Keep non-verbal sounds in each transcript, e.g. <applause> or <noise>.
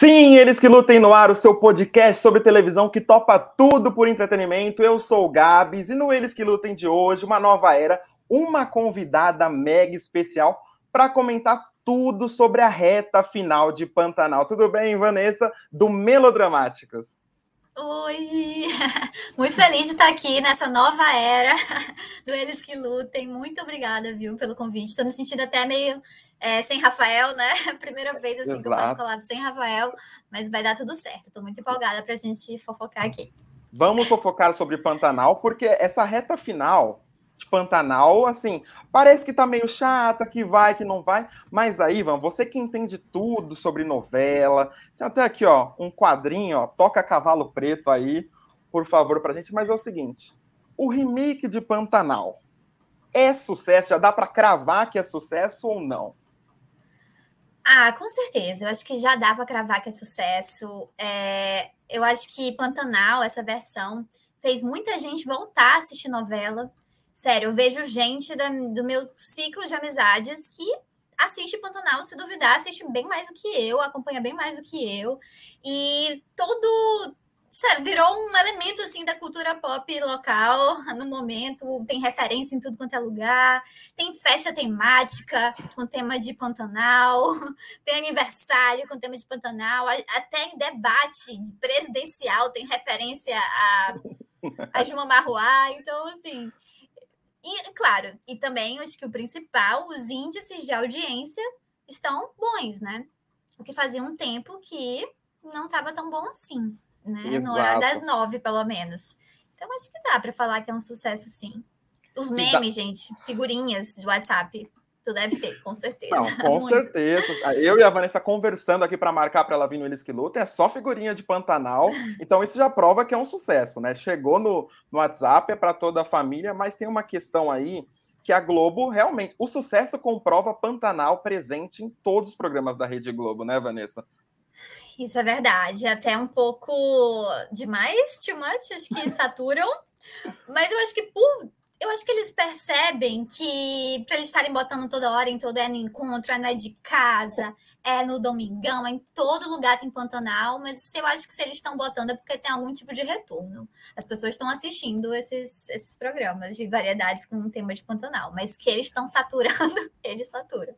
Sim, eles que lutem no ar, o seu podcast sobre televisão que topa tudo por entretenimento. Eu sou o Gabs e no Eles que Lutem de hoje, uma nova era, uma convidada mega especial para comentar tudo sobre a reta final de Pantanal. Tudo bem, Vanessa, do Melodramáticos? Oi! <laughs> Muito feliz de estar aqui nessa nova era <laughs> do Eles que Lutem. Muito obrigada, viu, pelo convite. Estou me sentindo até meio é, sem Rafael, né? <laughs> Primeira vez assim Exato. que eu faço collab sem Rafael, mas vai dar tudo certo. Estou muito empolgada para a gente fofocar aqui. Vamos fofocar sobre Pantanal, porque essa reta final de Pantanal, assim, parece que tá meio chata, que vai, que não vai, mas aí, Ivan, você que entende tudo sobre novela, tem até aqui, ó, um quadrinho, ó, toca cavalo preto aí, por favor, pra gente, mas é o seguinte, o remake de Pantanal é sucesso? Já dá para cravar que é sucesso ou não? Ah, com certeza. Eu acho que já dá para cravar que é sucesso. É, eu acho que Pantanal, essa versão, fez muita gente voltar a assistir novela. Sério, eu vejo gente da, do meu ciclo de amizades que assiste Pantanal, se duvidar, assiste bem mais do que eu, acompanha bem mais do que eu. E todo sério, virou um elemento assim da cultura pop local <laughs> no momento. Tem referência em tudo quanto é lugar. Tem festa temática com tema de Pantanal. <laughs> Tem aniversário com tema de Pantanal. Até em debate presidencial tem referência a, a Juma Marruá. Então, assim. E, claro, e também acho que o principal, os índices de audiência estão bons, né? O que fazia um tempo que não estava tão bom assim né? Exato. No horário das nove, pelo menos. Então, acho que dá para falar que é um sucesso, sim. Os memes, gente, figurinhas de WhatsApp, tu deve ter, com certeza. Não, <laughs> com certeza. Eu e a Vanessa conversando aqui para marcar para ela vir no Eles que é só figurinha de Pantanal. Então, isso já prova que é um sucesso, né? Chegou no, no WhatsApp, é para toda a família, mas tem uma questão aí que a Globo realmente. O sucesso comprova Pantanal presente em todos os programas da Rede Globo, né, Vanessa? Isso é verdade. Até um pouco demais, too much, acho que saturam. Mas eu acho que por. Eu acho que eles percebem que para eles estarem botando toda hora em todo é no encontro, é não é de casa, é no domingão, é em todo lugar tem Pantanal, mas eu acho que se eles estão botando é porque tem algum tipo de retorno. As pessoas estão assistindo esses, esses programas de variedades com um tema de Pantanal, mas que eles estão saturando, <laughs> eles saturam.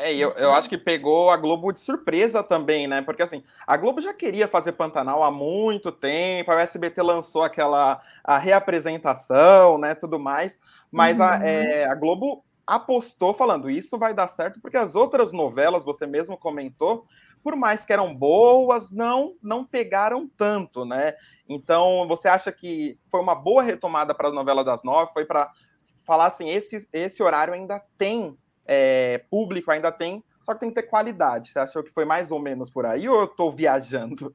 É, eu, eu acho que pegou a Globo de surpresa também, né? Porque assim, a Globo já queria fazer Pantanal há muito tempo, a SBT lançou aquela a reapresentação, né? Tudo mais, mas uhum. a, é, a Globo apostou falando isso vai dar certo, porque as outras novelas, você mesmo comentou, por mais que eram boas, não não pegaram tanto, né? Então, você acha que foi uma boa retomada para a novela das nove? Foi para falar assim, esse, esse horário ainda tem é, público ainda tem, só que tem que ter qualidade. Você achou que foi mais ou menos por aí ou eu estou viajando?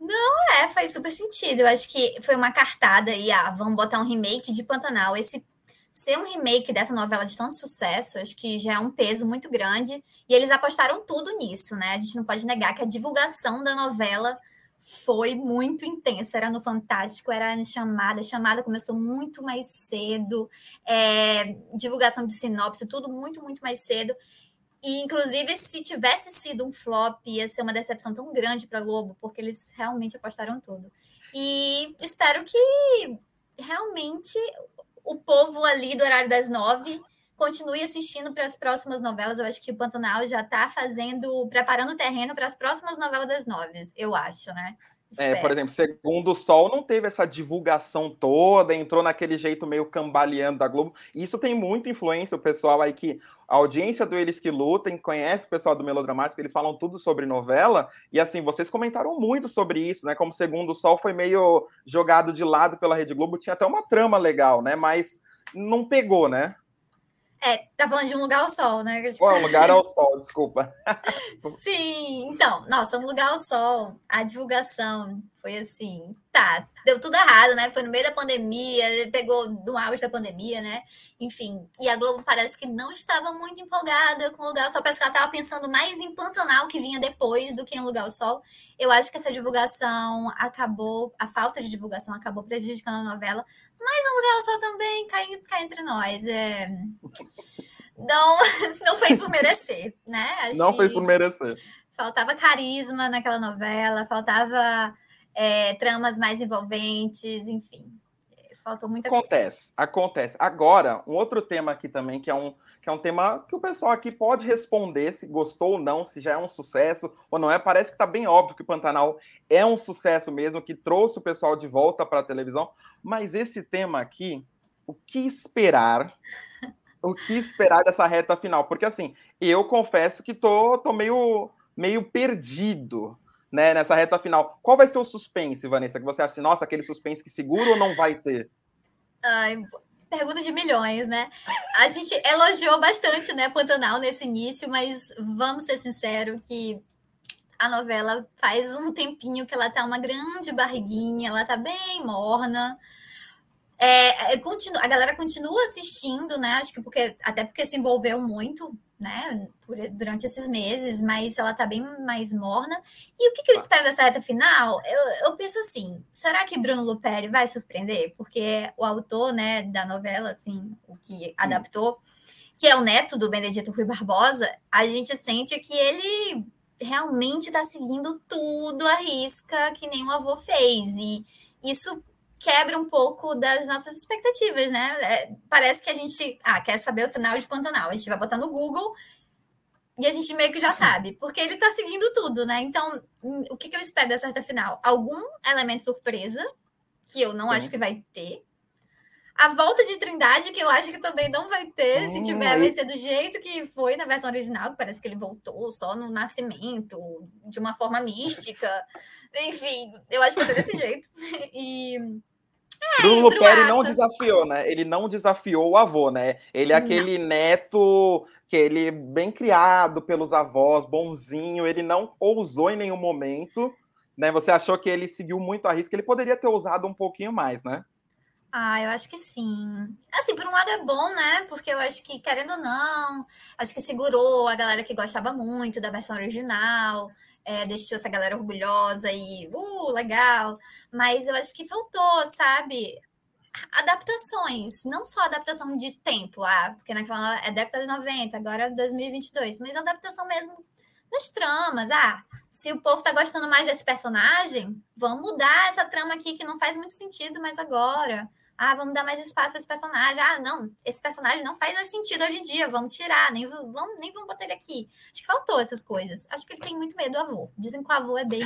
Não, é, faz super sentido. Eu acho que foi uma cartada aí, ah, vamos botar um remake de Pantanal. Esse ser um remake dessa novela de tanto sucesso, acho que já é um peso muito grande. E eles apostaram tudo nisso, né? A gente não pode negar que a divulgação da novela foi muito intensa. Era no Fantástico, era em chamada. A chamada começou muito mais cedo. É, divulgação de sinopse, tudo muito, muito mais cedo. E, inclusive, se tivesse sido um flop, ia ser uma decepção tão grande para Globo, porque eles realmente apostaram tudo. E espero que realmente o povo ali do horário das nove continue assistindo para as próximas novelas. Eu acho que o Pantanal já está fazendo, preparando o terreno para as próximas novelas das nove, eu acho, né? É, por exemplo, Segundo o Sol não teve essa divulgação toda, entrou naquele jeito meio cambaleando da Globo. Isso tem muita influência, o pessoal aí que a audiência do Eles que Lutem conhece o pessoal do Melodramático, eles falam tudo sobre novela, e assim, vocês comentaram muito sobre isso, né? Como Segundo o Sol foi meio jogado de lado pela Rede Globo, tinha até uma trama legal, né? Mas não pegou, né? É, tá falando de um lugar ao sol, né? <laughs> Pô, um lugar ao sol, desculpa. <laughs> Sim, então, nossa, um lugar ao sol, a divulgação foi assim, tá, deu tudo errado, né? Foi no meio da pandemia, pegou do auge da pandemia, né? Enfim, e a Globo parece que não estava muito empolgada com o lugar ao sol, parece que ela estava pensando mais em Pantanal que vinha depois do que em lugar ao sol. Eu acho que essa divulgação acabou, a falta de divulgação acabou prejudicando a novela, mas o lugar sol também cai, cai entre nós. É... Não, <laughs> não fez por merecer, né? Acho não fez por merecer. faltava carisma naquela novela, faltava é, tramas mais envolventes, enfim. Faltou muita acontece, coisa. Acontece, Agora, um outro tema aqui também, que é um, que é um tema que o pessoal aqui pode responder se gostou ou não, se já é um sucesso ou não é. Parece que está bem óbvio que o Pantanal é um sucesso mesmo, que trouxe o pessoal de volta para a televisão. Mas esse tema aqui, o que esperar? O que esperar dessa reta final? Porque assim, eu confesso que tô, tô meio, meio perdido né, nessa reta final. Qual vai ser o suspense, Vanessa? Que você acha, nossa, aquele suspense que segura ou não vai ter? Ai, pergunta de milhões, né? A gente elogiou bastante, né, Pantanal nesse início, mas vamos ser sinceros que a novela faz um tempinho que ela tá uma grande barriguinha, ela tá bem morna. É, é, continua, a galera continua assistindo, né? Acho que porque até porque se envolveu muito né, por, durante esses meses, mas ela tá bem mais morna. E o que, que eu espero dessa reta final? Eu, eu penso assim, será que Bruno Luperi vai surpreender? Porque o autor, né, da novela, assim, o que adaptou, que é o neto do Benedito Rui Barbosa, a gente sente que ele realmente está seguindo tudo à risca que nem o avô fez. E isso quebra um pouco das nossas expectativas, né? É, parece que a gente ah, quer saber o final de Pantanal. A gente vai botar no Google e a gente meio que já sabe, porque ele tá seguindo tudo, né? Então, hum, o que, que eu espero dessa reta final? Algum elemento surpresa, que eu não Sim. acho que vai ter. A volta de Trindade, que eu acho que também não vai ter, hum, se tiver, vai ser do jeito que foi na versão original, que parece que ele voltou só no nascimento, de uma forma mística. Enfim, eu acho que vai ser desse jeito. <laughs> E é, Bruno Luperi não desafiou, né? Ele não desafiou o avô, né? Ele é aquele não. neto que ele bem criado pelos avós, bonzinho, ele não ousou em nenhum momento, né? Você achou que ele seguiu muito a risca, ele poderia ter ousado um pouquinho mais, né? Ah, eu acho que sim. Assim, por um lado é bom, né? Porque eu acho que, querendo ou não, acho que segurou a galera que gostava muito da versão original é, deixou essa galera orgulhosa e, uh, legal. Mas eu acho que faltou, sabe? Adaptações, não só adaptação de tempo, ah, porque naquela é década de 90, agora é 2022, mas adaptação mesmo das tramas. Ah, se o povo tá gostando mais desse personagem, vamos mudar essa trama aqui que não faz muito sentido mais agora. Ah, vamos dar mais espaço para esse personagem. Ah, não, esse personagem não faz mais sentido hoje em dia, vamos tirar, nem vamos, nem vamos botar ele aqui. Acho que faltou essas coisas. Acho que ele tem muito medo do avô. Dizem que o avô é bem.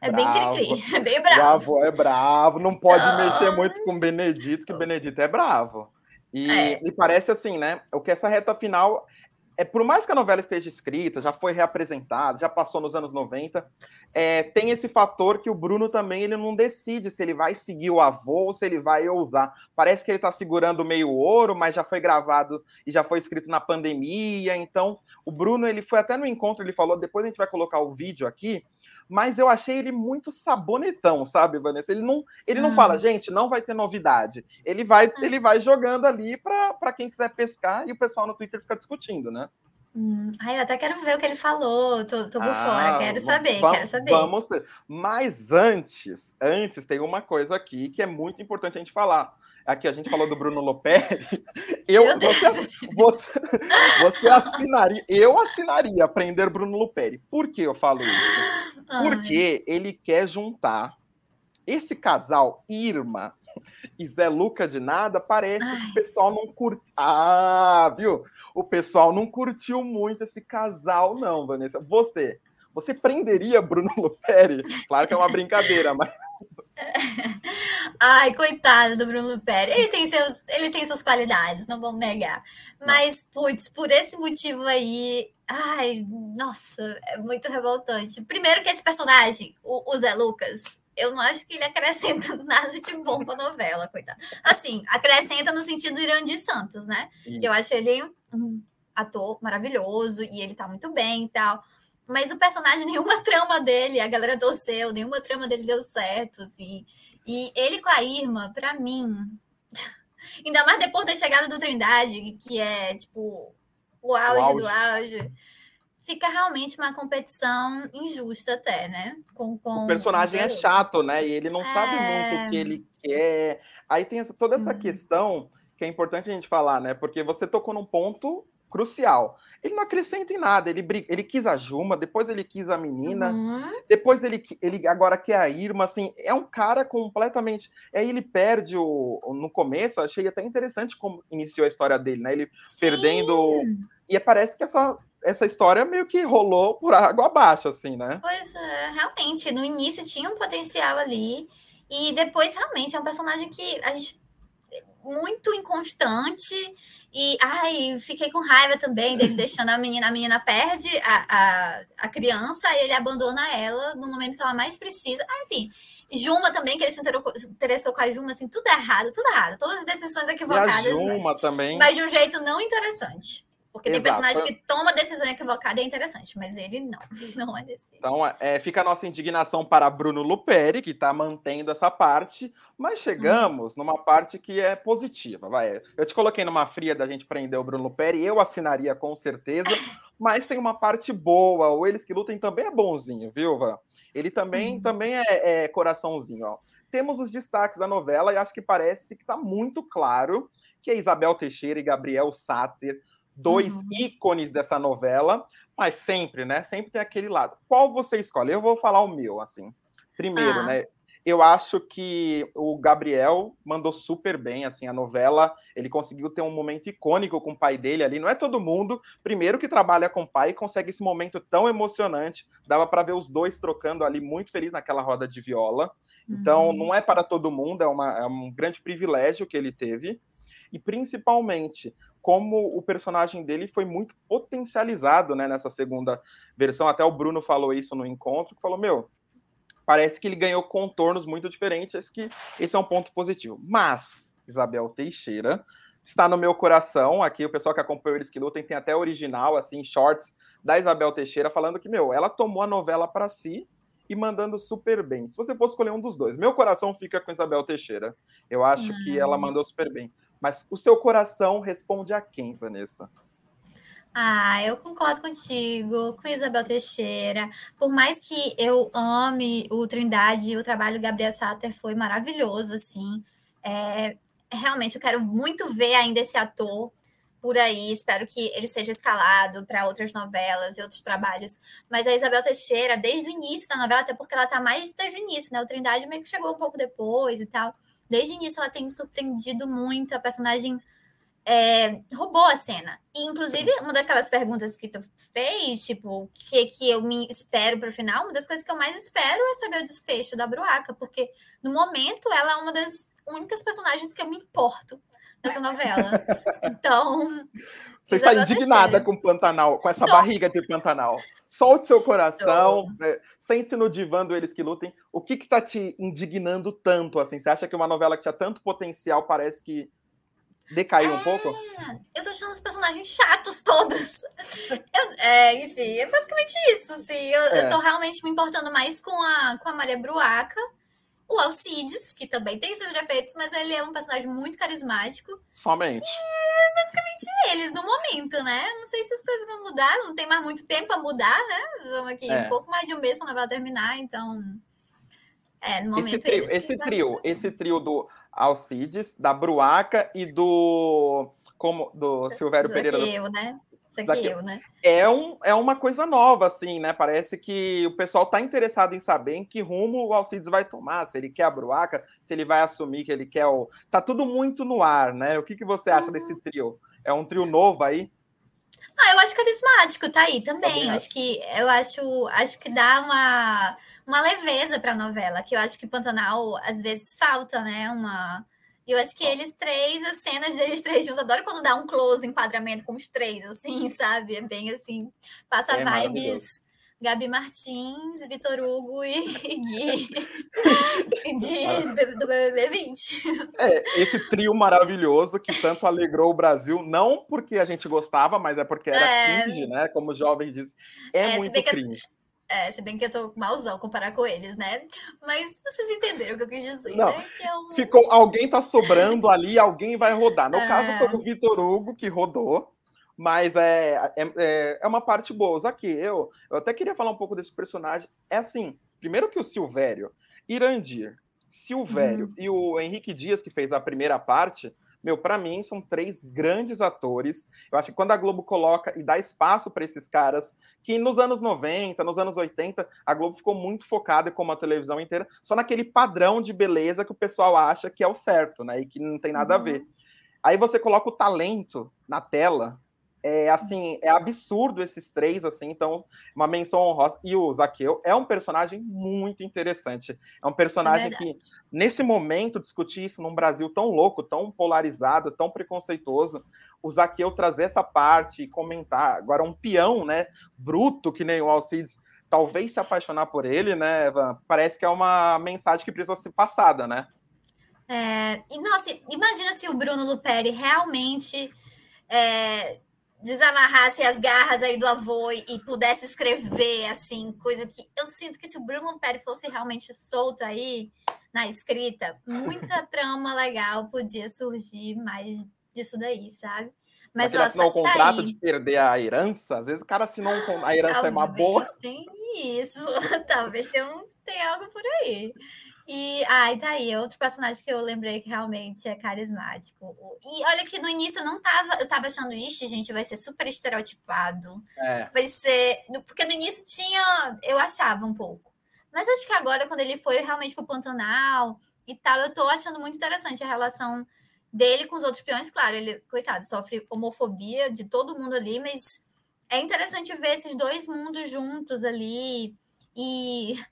É bem cri-cri, <laughs> é bem bravo. O avô é bravo, não pode então... mexer muito com o Benedito, que o Benedito é bravo. E, é. e parece assim, né? O que essa reta final é, por mais que a novela esteja escrita, já foi reapresentada, já passou nos anos 90, é, tem esse fator que o Bruno também ele não decide se ele vai seguir o avô ou se ele vai ousar. Parece que ele está segurando meio ouro, mas já foi gravado e já foi escrito na pandemia. Então, o Bruno ele foi até no encontro, ele falou, depois a gente vai colocar o vídeo aqui, mas eu achei ele muito sabonetão, sabe, Vanessa? Ele não, ele não fala, hum. gente, não vai ter novidade. Ele vai, hum. ele vai jogando ali para quem quiser pescar e o pessoal no Twitter fica discutindo, né? Hum, ai, eu até quero ver o que ele falou, tô, tô por ah, fora, quero saber, vamos, quero saber. Vamos, mas antes, antes tem uma coisa aqui que é muito importante a gente falar. Aqui a gente falou do Bruno Lopes. <laughs> Eu, você, você, você, assinaria, eu assinaria aprender Bruno Lopes. Por que eu falo isso? Porque ele quer juntar esse casal, Irma e Zé Luca de nada, parece Ai. que o pessoal não curtiu. Ah, viu? O pessoal não curtiu muito esse casal, não, Vanessa. Você, você prenderia Bruno <laughs> Luperi? Claro que é uma brincadeira, mas. <laughs> Ai, coitado do Bruno Luperi. Ele tem, seus, ele tem suas qualidades, não vamos negar. Mas, putz, por esse motivo aí. Ai, nossa, é muito revoltante. Primeiro que esse personagem, o, o Zé Lucas, eu não acho que ele acrescenta <laughs> nada de bom pra novela, coitado. Assim, acrescenta no sentido Irandir Santos, né? Isso. Eu acho ele um ator maravilhoso e ele tá muito bem e tal. Mas o personagem, <laughs> nenhuma trama dele, a galera torceu, nenhuma trama dele deu certo, assim. E ele com a Irma, para mim, <laughs> ainda mais depois da chegada do Trindade, que é tipo o auge, o auge. do auge fica realmente uma competição injusta até, né? Com, com o personagem é chato, né? E ele não é... sabe muito o que ele quer. Aí tem essa, toda essa hum. questão que é importante a gente falar, né? Porque você tocou num ponto crucial. Ele não acrescenta em nada. Ele, ele quis a Juma, depois ele quis a menina, uhum. depois ele, ele agora quer a Irma. Assim, é um cara completamente. Aí ele perde o. No começo, achei até interessante como iniciou a história dele, né? Ele Sim. perdendo. E parece que essa, essa história meio que rolou por água abaixo, assim, né? Pois é, realmente. No início tinha um potencial ali. E depois, realmente, é um personagem que a gente muito inconstante e ai, fiquei com raiva também dele <laughs> deixando a menina, a menina perde a, a, a criança e ele abandona ela no momento que ela mais precisa. Ah, enfim, Juma também, que ele se interessou com a Juma, assim, tudo errado, tudo errado. Todas as decisões equivocadas. E a Juma né? também. Mas de um jeito não interessante. Porque Exato. tem personagem que toma decisão equivocada e é interessante, mas ele não, <laughs> não é desse. Então, é, fica a nossa indignação para Bruno Luperi, que está mantendo essa parte, mas chegamos hum. numa parte que é positiva. Vai. Eu te coloquei numa fria da gente prender o Bruno Luperi, eu assinaria com certeza, <laughs> mas tem uma parte boa. O Eles que Lutem também é bonzinho, viu, Vã? Ele também, hum. também é, é coraçãozinho, ó. Temos os destaques da novela e acho que parece que está muito claro que é Isabel Teixeira e Gabriel Sáter dois uhum. ícones dessa novela, mas sempre, né? Sempre tem aquele lado. Qual você escolhe? Eu vou falar o meu, assim. Primeiro, ah. né? Eu acho que o Gabriel mandou super bem, assim, a novela. Ele conseguiu ter um momento icônico com o pai dele ali. Não é todo mundo, primeiro, que trabalha com o pai consegue esse momento tão emocionante. Dava para ver os dois trocando ali, muito feliz naquela roda de viola. Então, uhum. não é para todo mundo, é, uma, é um grande privilégio que ele teve. E principalmente, como o personagem dele foi muito potencializado né, nessa segunda versão. Até o Bruno falou isso no encontro, falou, meu, parece que ele ganhou contornos muito diferentes, acho que esse é um ponto positivo. Mas, Isabel Teixeira está no meu coração, aqui o pessoal que acompanhou Eles que Lutem tem até original, assim, shorts da Isabel Teixeira, falando que, meu, ela tomou a novela para si, e mandando super bem. Se você fosse escolher um dos dois, meu coração fica com Isabel Teixeira. Eu acho que ela mandou super bem. Mas o seu coração responde a quem, Vanessa? Ah, eu concordo contigo, com Isabel Teixeira. Por mais que eu ame o Trindade, o trabalho do Gabriel Satter foi maravilhoso, assim. É, realmente, eu quero muito ver ainda esse ator por aí. Espero que ele seja escalado para outras novelas e outros trabalhos. Mas a Isabel Teixeira, desde o início da novela, até porque ela está mais desde o início, né? O Trindade meio que chegou um pouco depois e tal desde o início ela tem me surpreendido muito. A personagem é, roubou a cena. E, inclusive, uma daquelas perguntas que tu fez, tipo, o que, que eu me espero para o final, uma das coisas que eu mais espero é saber o desfecho da Bruaca, porque no momento ela é uma das únicas personagens que eu me importo nessa novela. <laughs> Então. Você está indignada com o Pantanal, com essa barriga de Pantanal. Solte seu coração, né? sente-se no divã do Eles que Lutem. O que está te indignando tanto? assim? Você acha que uma novela que tinha tanto potencial parece que decaiu é... um pouco? Eu tô achando os personagens chatos todos. <laughs> Eu, é, enfim, é basicamente isso. Assim. Eu, é. eu tô realmente me importando mais com a, com a Maria Bruaca o Alcides, que também tem seus defeitos, mas ele é um personagem muito carismático. Somente. E é basicamente eles no momento, né? Não sei se as coisas vão mudar, não tem mais muito tempo a mudar, né? Vamos aqui, é. um pouco mais de um mês quando vai terminar, então. É, no momento. Esse trio, esse trio, esse trio do Alcides, da Bruaca e do. Como, do Silvério Pereira. Eu, né? Eu, né? É, um, é uma coisa nova, assim, né? Parece que o pessoal está interessado em saber em que rumo o Alcides vai tomar, se ele quer a Bruaca, se ele vai assumir que ele quer o. Tá tudo muito no ar, né? O que, que você acha uhum. desse trio? É um trio novo aí? Ah, eu acho carismático, tá aí também. Eu acho que eu acho, acho que dá uma, uma leveza para a novela, que eu acho que Pantanal às vezes falta, né? Uma e eu acho que eles três, as cenas deles três juntos, adoro quando dá um close enquadramento com os três, assim, <laughs> sabe? É bem assim, passa é vibes. Gabi Martins, Vitor Hugo e <laughs> Gui <laughs> de, do BBB 20. É, esse trio maravilhoso que tanto alegrou o Brasil, não porque a gente gostava, mas é porque era é... cringe, né? Como os jovens dizem. É, é muito cringe. É, se bem que eu tô malzão comparar com eles, né? Mas vocês entenderam o que eu quis dizer, Não, né? É um... Ficou, alguém tá sobrando ali, alguém vai rodar. No é... caso, foi o Vitor Hugo que rodou, mas é, é, é, é uma parte boa. Só que eu, eu até queria falar um pouco desse personagem. É assim, primeiro que o Silvério, Irandir, Silvério uhum. e o Henrique Dias, que fez a primeira parte, meu, para mim são três grandes atores. Eu acho que quando a Globo coloca e dá espaço para esses caras, que nos anos 90, nos anos 80, a Globo ficou muito focada, como a televisão inteira, só naquele padrão de beleza que o pessoal acha que é o certo, né? E que não tem nada uhum. a ver. Aí você coloca o talento na tela, é assim, é absurdo esses três, assim, então, uma menção honrosa. E o Zaqueu é um personagem muito interessante. É um personagem é que, nesse momento, discutir isso num Brasil tão louco, tão polarizado, tão preconceituoso, o Zaqueu trazer essa parte e comentar. Agora, um peão, né, bruto, que nem o Alcides, talvez se apaixonar por ele, né, Evan? Parece que é uma mensagem que precisa ser passada, né? É, e, nossa, imagina se o Bruno Luperi realmente é, desamarrasse as garras aí do avô e, e, pudesse escrever, assim, coisa que eu sinto que se o Bruno Pérez fosse realmente solto aí na escrita, muita <laughs> trama legal podia surgir mais disso daí, sabe? Mas, Mas ele assinou o tá contrato de perder a herança? Às vezes o cara assinou um, a herança Talvez é uma boa. Tem isso, <laughs> talvez tenha, um, tenha algo por aí. E ai, tá aí, outro personagem que eu lembrei que realmente é carismático. E olha que no início eu não tava, eu tava achando isso, gente, vai ser super estereotipado. É. Vai ser, porque no início tinha, eu achava um pouco. Mas acho que agora quando ele foi realmente pro Pantanal e tal, eu tô achando muito interessante a relação dele com os outros peões, claro, ele, coitado, sofre homofobia de todo mundo ali, mas é interessante ver esses dois mundos juntos ali. E ah,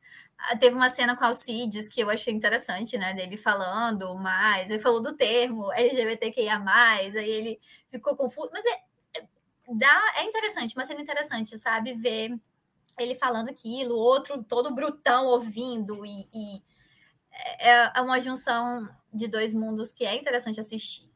teve uma cena com Alcides que eu achei interessante, né? Dele falando mais, ele falou do termo LGBTQIA, aí ele ficou confuso. Mas é, é, dá, é interessante, uma cena interessante, sabe? Ver ele falando aquilo, outro todo brutão ouvindo, e, e é, é uma junção de dois mundos que é interessante assistir.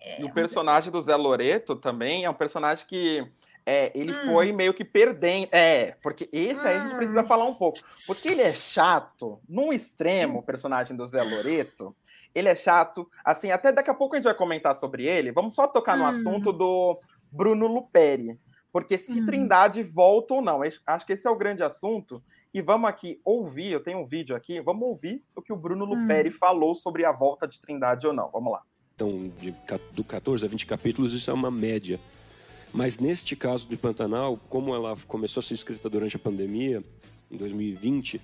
É, e o personagem do Zé Loreto também é um personagem que é, ele hum. foi meio que perdendo. É, porque esse aí a gente precisa falar um pouco. Porque ele é chato, num extremo, o personagem do Zé Loreto. Ele é chato. Assim, até daqui a pouco a gente vai comentar sobre ele. Vamos só tocar no hum. assunto do Bruno Luperi. Porque se hum. Trindade volta ou não. Acho que esse é o grande assunto. E vamos aqui ouvir, eu tenho um vídeo aqui, vamos ouvir o que o Bruno hum. Luperi falou sobre a volta de Trindade ou não. Vamos lá. Então, de, do 14 a 20 capítulos, isso é uma média. Mas neste caso de Pantanal, como ela começou a ser escrita durante a pandemia, em 2020,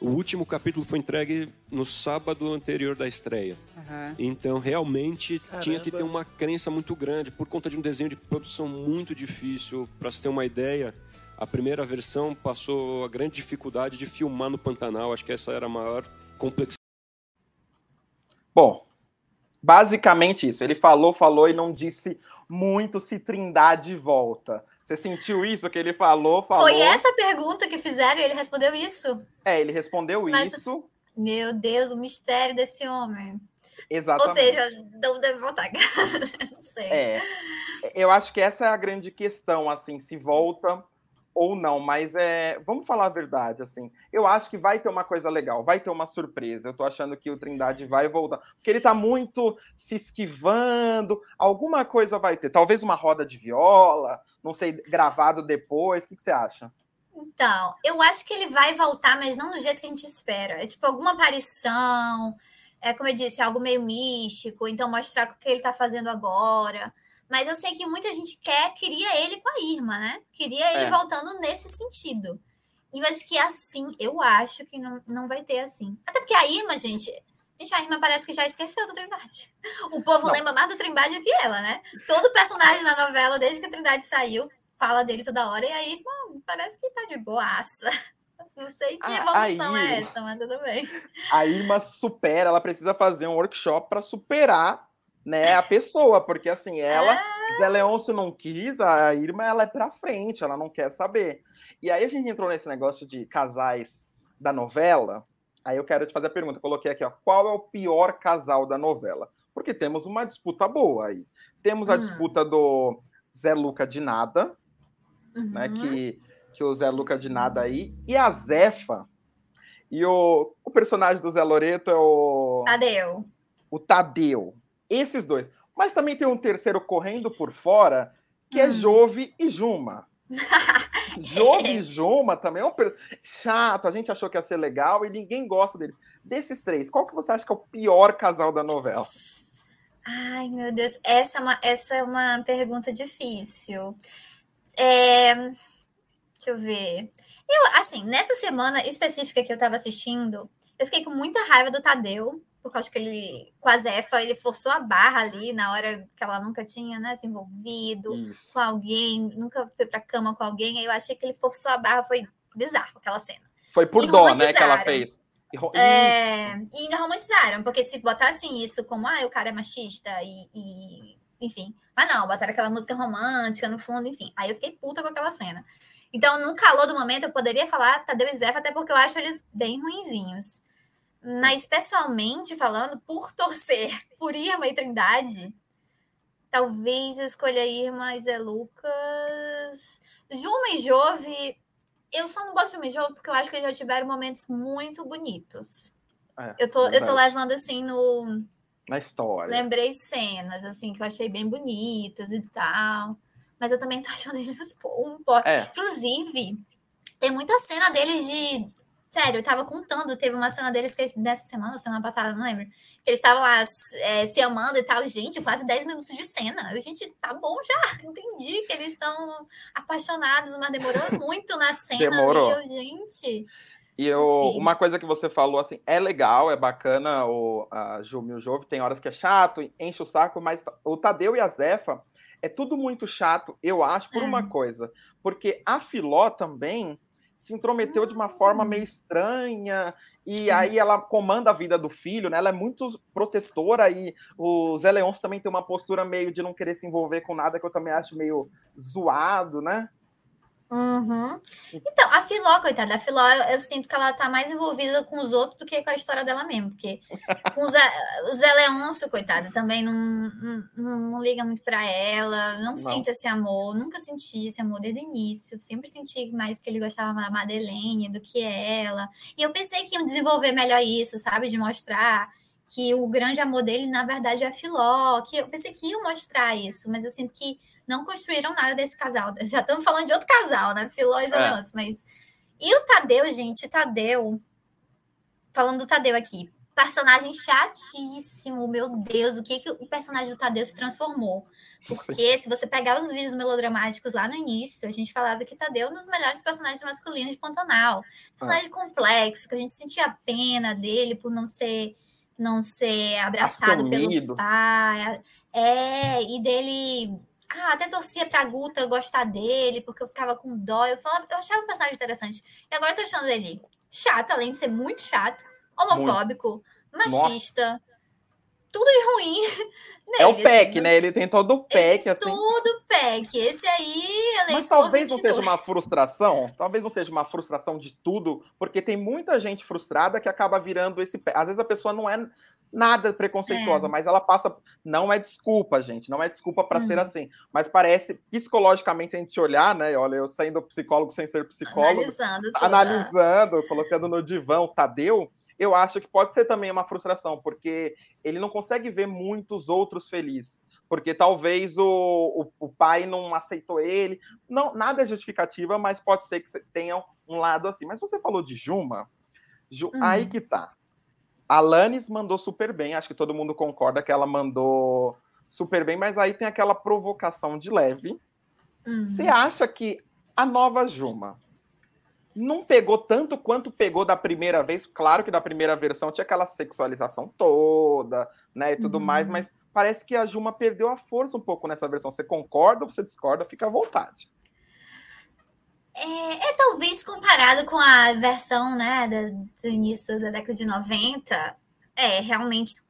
o último capítulo foi entregue no sábado anterior da estreia. Uhum. Então, realmente, Caramba. tinha que ter uma crença muito grande, por conta de um desenho de produção muito difícil. Para se ter uma ideia, a primeira versão passou a grande dificuldade de filmar no Pantanal. Acho que essa era a maior complexidade. Bom, basicamente isso. Ele falou, falou e não disse muito se Trindade volta. Você sentiu isso que ele falou? falou? Foi essa pergunta que fizeram e ele respondeu isso? É, ele respondeu Mas, isso. Meu Deus, o mistério desse homem. Exatamente. Ou seja, não deve voltar. <laughs> não sei. É. Eu acho que essa é a grande questão, assim, se volta ou não, mas é, vamos falar a verdade, assim. Eu acho que vai ter uma coisa legal, vai ter uma surpresa. Eu tô achando que o Trindade vai voltar, porque ele tá muito se esquivando. Alguma coisa vai ter, talvez uma roda de viola, não sei, gravado depois. O que, que você acha? Então, eu acho que ele vai voltar, mas não do jeito que a gente espera. É tipo alguma aparição, é como eu disse, algo meio místico, então mostrar o que ele tá fazendo agora. Mas eu sei que muita gente quer, queria ele com a Irma, né? Queria ele é. voltando nesse sentido. E eu acho que assim, eu acho que não, não vai ter assim. Até porque a Irma, gente, gente, a Irma parece que já esqueceu do Trindade. O povo não. lembra mais do Trindade do que ela, né? Todo personagem na novela, desde que a Trindade saiu, fala dele toda hora, e aí, bom, parece que tá de boaça. Não sei que evolução a, a é essa, mas tudo bem. A Irma supera, ela precisa fazer um workshop para superar né, a pessoa, porque assim, ela, ah. Zé Leôncio não quis, a Irma ela é pra frente, ela não quer saber. E aí a gente entrou nesse negócio de casais da novela. Aí eu quero te fazer a pergunta, coloquei aqui, ó, qual é o pior casal da novela? Porque temos uma disputa boa aí. Temos a hum. disputa do Zé Luca de Nada, né, uhum. né, que, que o Zé Luca de Nada aí, e a Zefa, e o, o personagem do Zé Loreto é o... Tadeu. O Tadeu. Esses dois. Mas também tem um terceiro correndo por fora, que é hum. é Jove e Juma. <laughs> Jove e Juma também é um chato. A gente achou que ia ser legal e ninguém gosta deles. Desses três, qual que você acha que é o pior casal da novela? Ai, meu Deus, essa é uma, essa é uma pergunta difícil. É, deixa eu ver. Eu, assim, nessa semana específica que eu tava assistindo, eu fiquei com muita raiva do Tadeu, porque eu acho que ele, com a Zefa, ele forçou a barra ali na hora que ela nunca tinha né, se envolvido Isso. com alguém, nunca foi pra cama com alguém. Aí eu achei que ele forçou a barra, foi bizarro aquela cena. Foi por dó, né, que ela fez. É, e ainda romantizaram, porque se botassem isso como, ah, o cara é machista e, e, enfim. Mas não, botaram aquela música romântica no fundo, enfim. Aí eu fiquei puta com aquela cena. Então, no calor do momento, eu poderia falar Tadeu e Zefa, até porque eu acho eles bem ruinzinhos. Mas, pessoalmente falando, por <laughs> torcer por Irma e Trindade, talvez escolha Irma e Zé Lucas. Juma e Jove, eu só não boto Juma e Jove porque eu acho que eles já tiveram momentos muito bonitos. É, eu, tô, eu tô levando assim no. Na história. Lembrei cenas, assim, que eu achei bem bonitas e tal. Mas eu também tô <laughs> achando eles um pouco. É. Inclusive, tem muita cena deles de Sério, eu tava contando, teve uma cena deles que dessa semana, ou semana passada, não lembro. Que eles estavam lá é, se amando e tal. Gente, quase 10 minutos de cena. Eu, gente, tá bom já. <laughs> Entendi que eles estão apaixonados, mas demorou <laughs> muito na cena. Demorou. Gente. E eu, uma coisa que você falou, assim, é legal, é bacana o a Jumi o Jove, tem horas que é chato, enche o saco, mas o Tadeu e a Zefa é tudo muito chato, eu acho, por é. uma coisa. Porque a Filó também se intrometeu de uma forma meio hum. estranha, e aí ela comanda a vida do filho, né? Ela é muito protetora, e o Zé Leôncio também tem uma postura meio de não querer se envolver com nada, que eu também acho meio zoado, né? Uhum. Então, a Filó, coitada, a Filó, eu, eu, sinto que ela tá mais envolvida com os outros do que com a história dela mesmo, porque <laughs> com o Zé, o Zé Leôncio, coitado, também não, não, não, não liga muito para ela, não, não, sinto esse amor, nunca senti esse amor desde o início, sempre senti mais que ele gostava da Madeleine do que ela, e eu pensei que iam desenvolver melhor isso, sabe, de mostrar que o grande amor dele, na verdade, é a Filó, que eu pensei que iam mostrar isso, mas eu sinto que não construíram nada desse casal. Já estamos falando de outro casal, né? Filó e é. mas. E o Tadeu, gente, Tadeu. Falando do Tadeu aqui. Personagem chatíssimo, meu Deus, o que, que o personagem do Tadeu se transformou? Porque <laughs> se você pegar os vídeos melodramáticos lá no início, a gente falava que Tadeu é um dos melhores personagens masculinos de Pantanal. Personagem ah. complexo, que a gente sentia pena dele por não ser não ser abraçado pelo pai. É, e dele ah, até torcia pra Guta gostar dele, porque eu ficava com dó. Eu, falava, eu achava o personagem interessante. E agora eu tô achando ele chato, além de ser muito chato, homofóbico, muito. machista. Nossa. Tudo de ruim. Nele, é o PEC, assim, né? Ele tem todo o PEC, assim. Tudo PEC. Esse aí. Mas talvez não seja uma frustração. Talvez não seja uma frustração de tudo, porque tem muita gente frustrada que acaba virando esse. Às vezes a pessoa não é nada preconceituosa, é. mas ela passa. Não é desculpa, gente, não é desculpa para ser uhum. assim. Mas parece, psicologicamente, a gente olhar, né? Olha, eu saindo psicólogo sem ser psicólogo, analisando, tudo. analisando colocando no divã o Tadeu, eu acho que pode ser também uma frustração, porque ele não consegue ver muitos outros felizes. Porque talvez o, o, o pai não aceitou ele. Não, nada é justificativa, mas pode ser que tenha um lado assim. Mas você falou de Juma, Ju, hum. aí que tá a Alanis mandou super bem, acho que todo mundo concorda que ela mandou super bem, mas aí tem aquela provocação de leve. Uhum. Você uhum. acha que a nova Juma não pegou tanto quanto pegou da primeira vez? Claro que da primeira versão tinha aquela sexualização toda, né, e tudo uhum. mais, mas parece que a Juma perdeu a força um pouco nessa versão. Você concorda ou você discorda? Fica à vontade. É, é, talvez comparado com a versão né, do, do, início da década de 90, é realmente.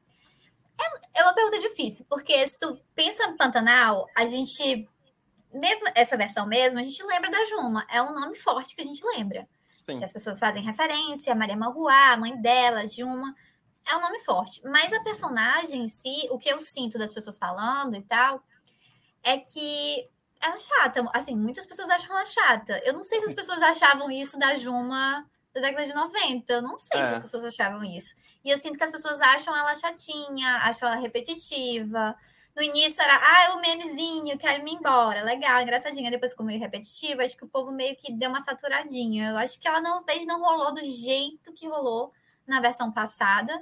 É, é uma pergunta difícil, porque se tu pensa no Pantanal, a gente. Mesmo essa versão mesmo, a gente lembra da Juma. É um nome forte que a gente lembra. Que as pessoas fazem referência, Maria Marruá, a mãe dela, Juma. É um nome forte. Mas a personagem em si, o que eu sinto das pessoas falando e tal, é que ela é chata. Assim, muitas pessoas acham ela chata. Eu não sei se as pessoas achavam isso da Juma da década de 90. Eu não sei é. se as pessoas achavam isso. E eu sinto que as pessoas acham ela chatinha, acham ela repetitiva. No início era, ah, é o memezinho, quero ir embora. Legal, engraçadinha. Depois ficou meio repetitiva. Acho que o povo meio que deu uma saturadinha. Eu acho que ela não fez, não rolou do jeito que rolou na versão passada.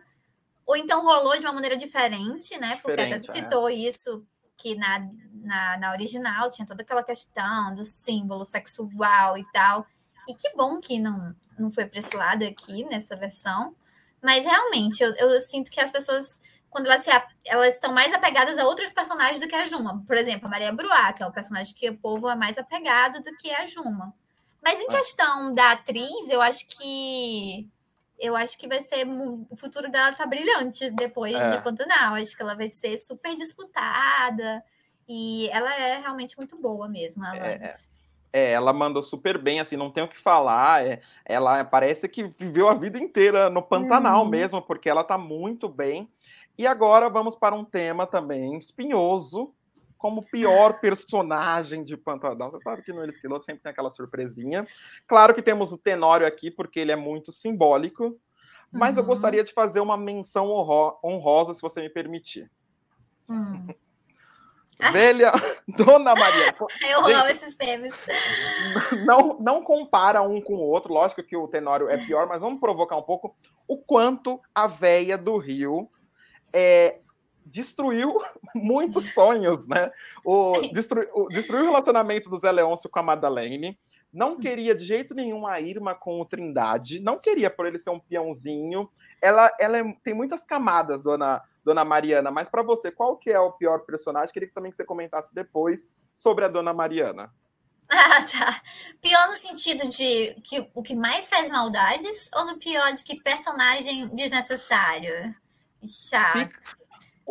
ou então rolou de uma maneira diferente, né? Porque até é. citou é. isso, que na, na, na original tinha toda aquela questão do símbolo sexual e tal. E que bom que não, não foi para esse lado aqui, nessa versão. Mas realmente, eu, eu sinto que as pessoas quando elas, se, elas estão mais apegadas a outros personagens do que a Juma. Por exemplo, a Maria Bruá, que é o personagem que o povo é mais apegado do que a Juma. Mas em é. questão da atriz, eu acho que eu acho que vai ser o futuro dela tá brilhante depois é. de Pantanal. Acho que ela vai ser super disputada e ela é realmente muito boa mesmo. Ela é, é. é, ela mandou super bem, assim, não tem o que falar. É, ela parece que viveu a vida inteira no Pantanal uhum. mesmo, porque ela tá muito bem. E agora vamos para um tema também espinhoso, como pior personagem de Pantanal. Você sabe que no Eles Quiloto sempre tem aquela surpresinha. Claro que temos o Tenório aqui, porque ele é muito simbólico, mas uhum. eu gostaria de fazer uma menção honrosa, se você me permitir. Hum. <laughs> Velha Dona Maria. <laughs> Eu amo esses memes. Não, não compara um com o outro. Lógico que o Tenório é pior, mas vamos provocar um pouco o quanto a véia do Rio é, destruiu <laughs> muitos sonhos, né? O, o, destruiu o relacionamento do Zé Leôncio com a Madalene. Não hum. queria de jeito nenhum a Irma com o Trindade. Não queria por ele ser um peãozinho. Ela, ela é, tem muitas camadas, dona, dona Mariana. Mas para você, qual que é o pior personagem? Queria também que você comentasse depois sobre a dona Mariana. <laughs> Ah, tá. Pior no sentido de que o que mais faz maldades ou no pior de que personagem desnecessário? Chato.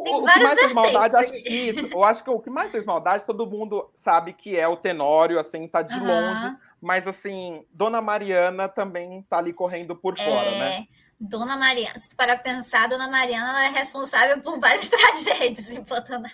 Tem o, que mais fez maldade, acho que isso, eu acho que o que mais fez maldade, todo mundo sabe que é o Tenório, assim, tá de uhum. longe, mas assim, Dona Mariana também tá ali correndo por é... fora, né? Dona Mariana, se tu para pensar, Dona Mariana é responsável por várias <laughs> tragédias em Pantanal.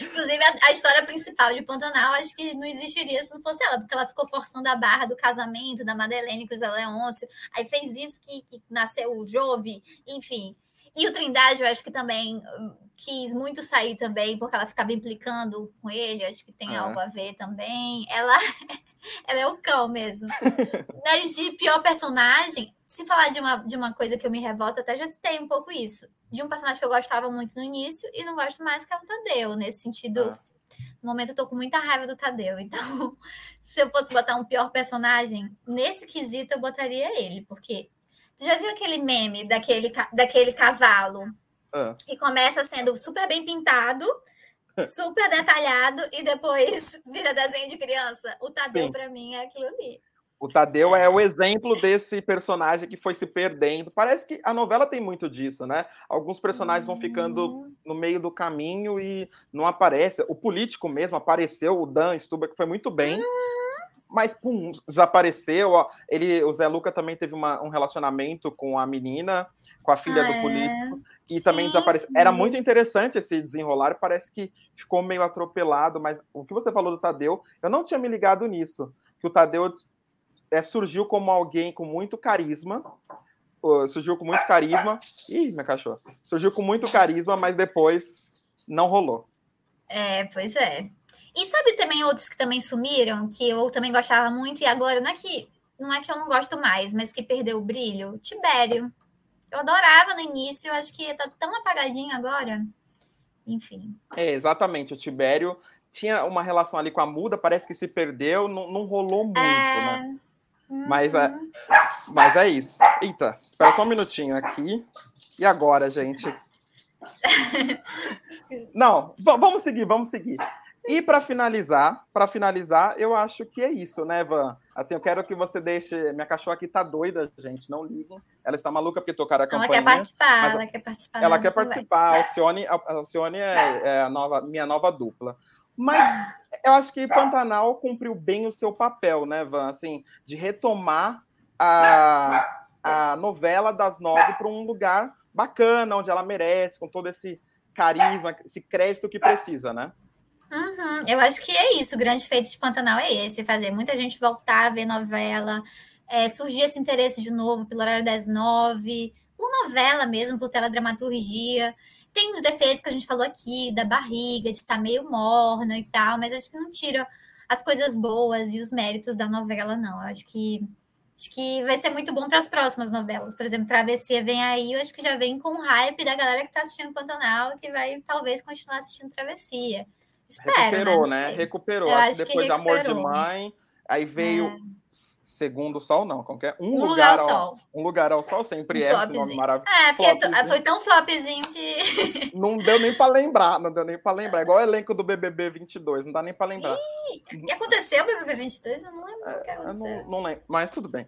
Inclusive, a, a, história principal de Pantanal, acho que não existiria se não fosse ela, porque ela ficou forçando a barra do casamento da Madeleine com o Zé Leôncio, aí fez isso que, que nasceu o Jove, enfim. E o Trindade, eu acho que também hum, quis muito sair também, porque ela ficava implicando com ele, acho que tem ah. algo a ver também. Ela, <laughs> ela é o cão mesmo. <laughs> Mas de pior personagem, se falar de uma, de uma coisa que eu me revolto, até já citei um pouco isso. De um personagem que eu gostava muito no início e não gosto mais, que é o Tadeu. Nesse sentido, ah. no momento eu tô com muita raiva do Tadeu. Então, <laughs> se eu fosse botar um pior personagem, nesse quesito eu botaria ele, porque Tu já viu aquele meme daquele, daquele cavalo? Ah. Que começa sendo super bem pintado, super detalhado, e depois <laughs> vira desenho de criança. O Tadeu, para mim, é aquilo ali. O Tadeu é o exemplo desse personagem que foi se perdendo. Parece que a novela tem muito disso, né? Alguns personagens vão ficando uhum. no meio do caminho e não aparece. O político mesmo apareceu, o Dan Stuba, que foi muito bem. Mas pum, desapareceu. Ele, o Zé Luca também teve uma, um relacionamento com a menina, com a filha ah, do é? político, e sim, também desapareceu. Sim. Era muito interessante esse desenrolar, parece que ficou meio atropelado, mas o que você falou do Tadeu, eu não tinha me ligado nisso, que o Tadeu é, surgiu como alguém com muito carisma, surgiu com muito carisma, ih, minha cachorra, surgiu com muito carisma, mas depois não rolou. É, pois é. E sabe também outros que também sumiram, que eu também gostava muito, e agora não é que não é que eu não gosto mais, mas que perdeu o brilho? Tibério. Eu adorava no início, eu acho que tá tão apagadinho agora. Enfim. É, exatamente. O Tibério tinha uma relação ali com a muda, parece que se perdeu, não, não rolou muito, é... né? Uhum. Mas, é, mas é isso. Eita, espera só um minutinho aqui. E agora, gente? <laughs> não, vamos seguir, vamos seguir. E para finalizar, para finalizar, eu acho que é isso, né, Van? Assim, eu quero que você deixe. Minha cachorra aqui tá doida, gente. Não liguem. Ela está maluca porque tocaram a campanha. Ela quer participar, ela quer participar. Ela quer participar. A Alcione, a Alcione é, é a nova, minha nova dupla. Mas eu acho que Pantanal cumpriu bem o seu papel, né, Van? Assim, de retomar a, a novela das nove para um lugar bacana, onde ela merece, com todo esse carisma, esse crédito que precisa, né? Uhum. Eu acho que é isso. O grande feito de Pantanal é esse: fazer muita gente voltar a ver novela, é, surgir esse interesse de novo pelo horário das nove, por novela mesmo, por teledramaturgia. Tem os defeitos que a gente falou aqui, da barriga, de estar tá meio morna e tal, mas acho que não tira as coisas boas e os méritos da novela, não. Eu acho que Acho que vai ser muito bom para as próximas novelas. Por exemplo, Travessia vem aí, eu acho que já vem com o hype da galera que está assistindo Pantanal, que vai talvez continuar assistindo Travessia. Espero, Recuperou, né? né? Recuperou. Eu acho que depois que Amor de Mãe, aí veio é. Segundo Sol, não, como que é? Um, um lugar, lugar, ao sol. Um lugar ao sol, sempre um é esse nome maravilhoso. É, porque flopzinho. foi tão flopzinho que. <laughs> Não deu nem para lembrar, não deu nem para lembrar. Igual o elenco do BBB 22, não dá nem para lembrar. E aconteceu o BBB 22? Eu não lembro. É, eu não, não lembro, mas tudo bem.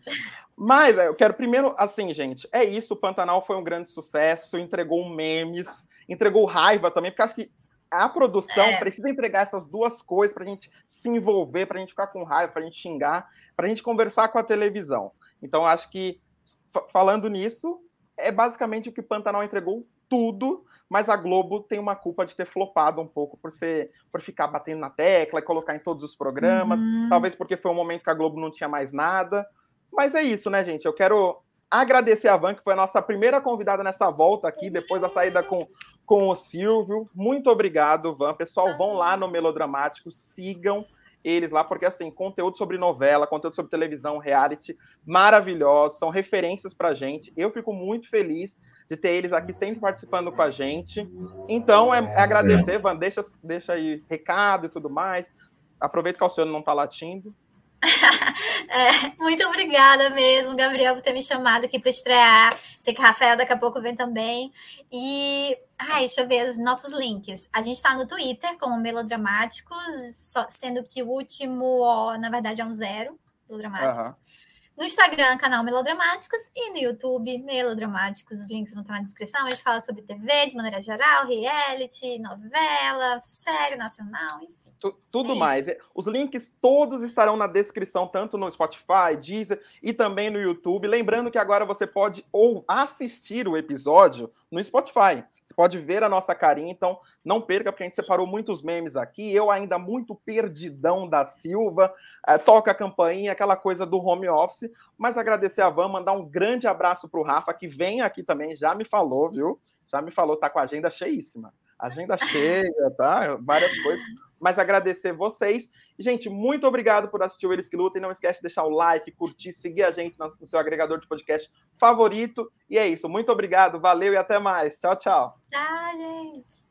Mas é, eu quero primeiro, assim, gente, é isso. O Pantanal foi um grande sucesso, entregou memes, entregou raiva também, porque acho que a produção é. precisa entregar essas duas coisas para a gente se envolver, para a gente ficar com raiva, para a gente xingar, para a gente conversar com a televisão. Então, acho que, falando nisso, é basicamente o que Pantanal entregou tudo, mas a Globo tem uma culpa de ter flopado um pouco por ser, por ficar batendo na tecla e colocar em todos os programas, uhum. talvez porque foi um momento que a Globo não tinha mais nada. Mas é isso, né, gente? Eu quero agradecer a Van, que foi a nossa primeira convidada nessa volta aqui, depois da saída com, com o Silvio. Muito obrigado, Van. Pessoal, vão lá no Melodramático, sigam eles lá, porque assim, conteúdo sobre novela, conteúdo sobre televisão, reality, maravilhoso, são referências pra gente. Eu fico muito feliz de ter eles aqui sempre participando com a gente. Então, é, é agradecer, Van, deixa, deixa aí recado e tudo mais. Aproveita que o senhor não tá latindo. <laughs> é, muito obrigada mesmo, Gabriel, por ter me chamado aqui para estrear. Sei que Rafael daqui a pouco vem também. E, ai, deixa eu ver os nossos links. A gente está no Twitter como Melodramáticos, sendo que o último, na verdade, é um zero, Melodramáticos. Uhum. No Instagram, canal Melodramáticos, e no YouTube, Melodramáticos. Os links vão estar na descrição. A gente fala sobre TV de maneira geral, reality, novela, série nacional, enfim tudo é mais. Os links todos estarão na descrição, tanto no Spotify, Deezer e também no YouTube. Lembrando que agora você pode ou assistir o episódio no Spotify. Você pode ver a nossa carinha, então não perca, porque a gente separou muitos memes aqui. Eu ainda muito perdidão da Silva, é, toca a campainha, aquela coisa do home office. Mas agradecer a Van, mandar um grande abraço para o Rafa, que vem aqui também, já me falou, viu? Já me falou, tá com a agenda cheíssima. Agenda <laughs> cheia, tá? Várias coisas mas agradecer vocês. Gente, muito obrigado por assistir o Eles que Lutam. E não esquece de deixar o like, curtir, seguir a gente no seu agregador de podcast favorito. E é isso. Muito obrigado, valeu e até mais. Tchau, tchau. Tchau, gente.